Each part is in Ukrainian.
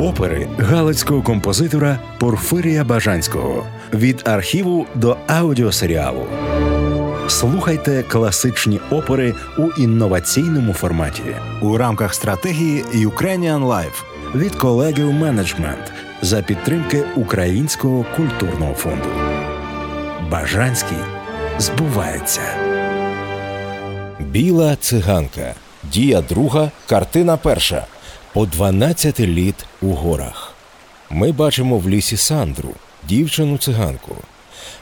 опери галицького композитора Порфирія Бажанського від архіву до аудіосеріалу. Слухайте класичні опери у інноваційному форматі у рамках стратегії Ukrainian Life від колегів менеджмент за підтримки Українського культурного фонду. Бажанський збувається. Біла циганка. Дія друга, картина перша. По 12 літ у горах. Ми бачимо в лісі Сандру, дівчину циганку.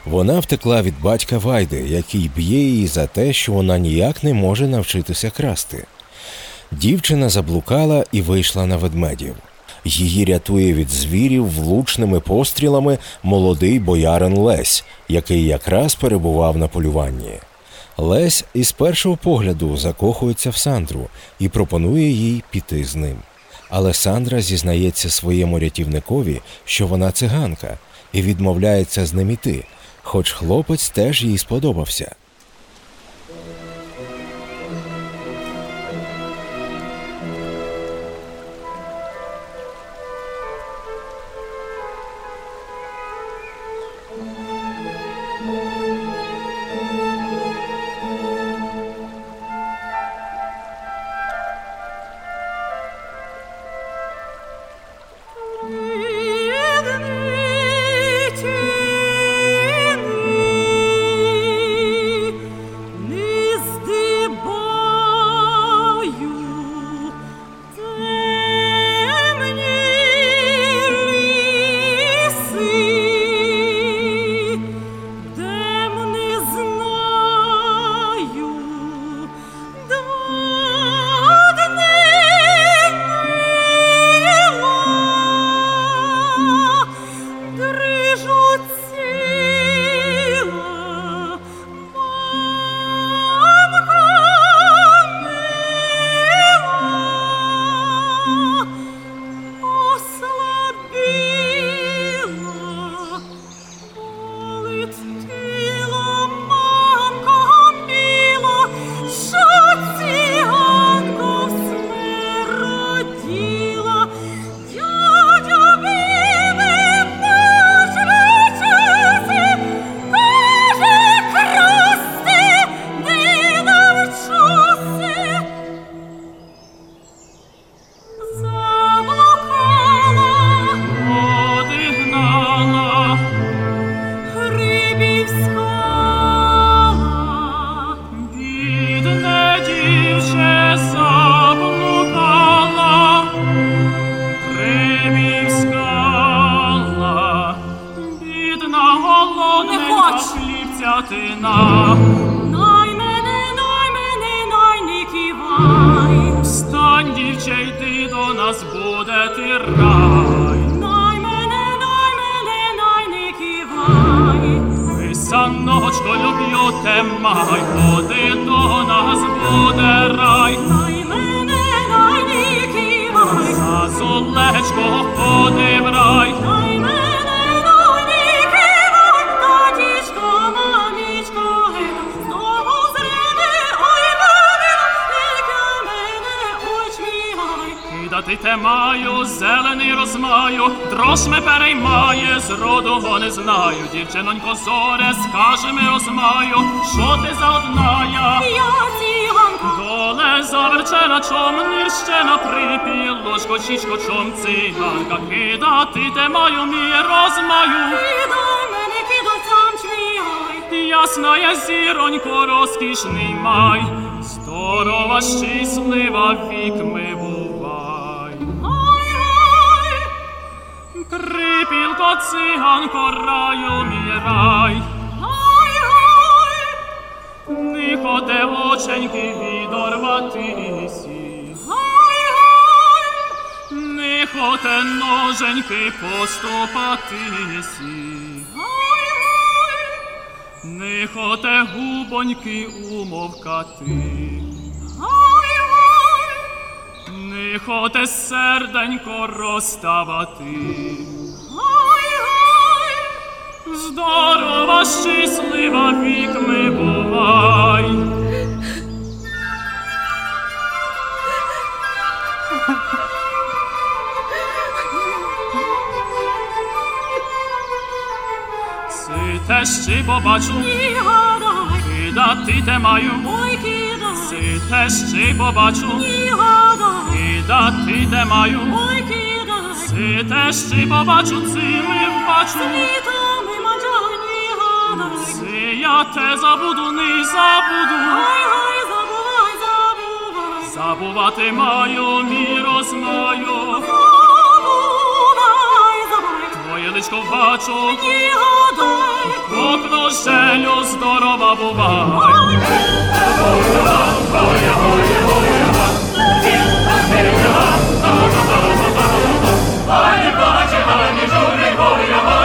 Вона втекла від батька Вайди, який б'є її за те, що вона ніяк не може навчитися красти. Дівчина заблукала і вийшла на ведмедів. Її рятує від звірів влучними пострілами молодий боярин Лесь, який якраз перебував на полюванні. Лесь із першого погляду закохується в Сандру і пропонує їй піти з ним. Але Сандра зізнається своєму рятівникові, що вона циганка, і відмовляється з ним іти, хоч хлопець теж їй сподобався. голодненька хоч. хлібця ти нам. Най мене, най мене, най не кивай. Встань, дівче, йди до нас буде ти рай. Най мене, най мене, най не кивай. Писаночко, люблю те май, ходи до нас буде рай. Най мене, най не кивай. За золечко ходи в рай. Дати маю, зелений розмаю, дрож me переймає, зроду не знаю. Дівчинонько зоре, скаже ми розмаю, що ти за одная? Я Я циганка. Доле заверчена чом, нирщена припіл, ложко чічко чом циганка, кидати те маю, мі розмаю. Ясна я зіронько, розкішний май, здорова, щаслива вік ми Припілко циганко раю мій рай. Ой, ой, Не хоте оченьки відорватисі. ой, ой, Не хоте ноженьки поступатисі. ой, ой, Не хоте губоньки умовкати. ой, ой, Не хоте серденько щаслива вік вікми бувай. Сите ще побачу, Ні, гадай. кидати те маю, ой кидай. Сите ще побачу, Ні, гадай. кидати те маю, ой кидай. Сите ще побачу, цими бачу. Світа я те забуду, не забуду, Ой, ой, забувай, забувай, забувати маю, міро знаю, забувай, забувай, твоє личко бачу, ні, гадай, окно желю здорова бувай. Вічолень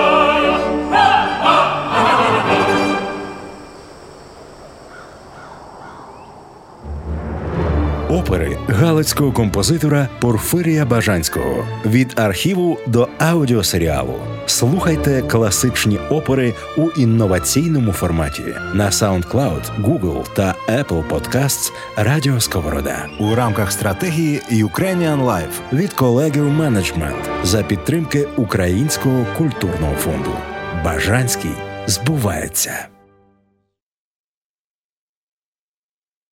Опери галицького композитора Порфирія Бажанського від архіву до аудіосеріалу. Слухайте класичні опери у інноваційному форматі на SoundCloud, Google та Apple Podcasts Радіо Сковорода у рамках стратегії Ukrainian Life. від колегів менеджмент за підтримки Українського культурного фонду. Бажанський збувається.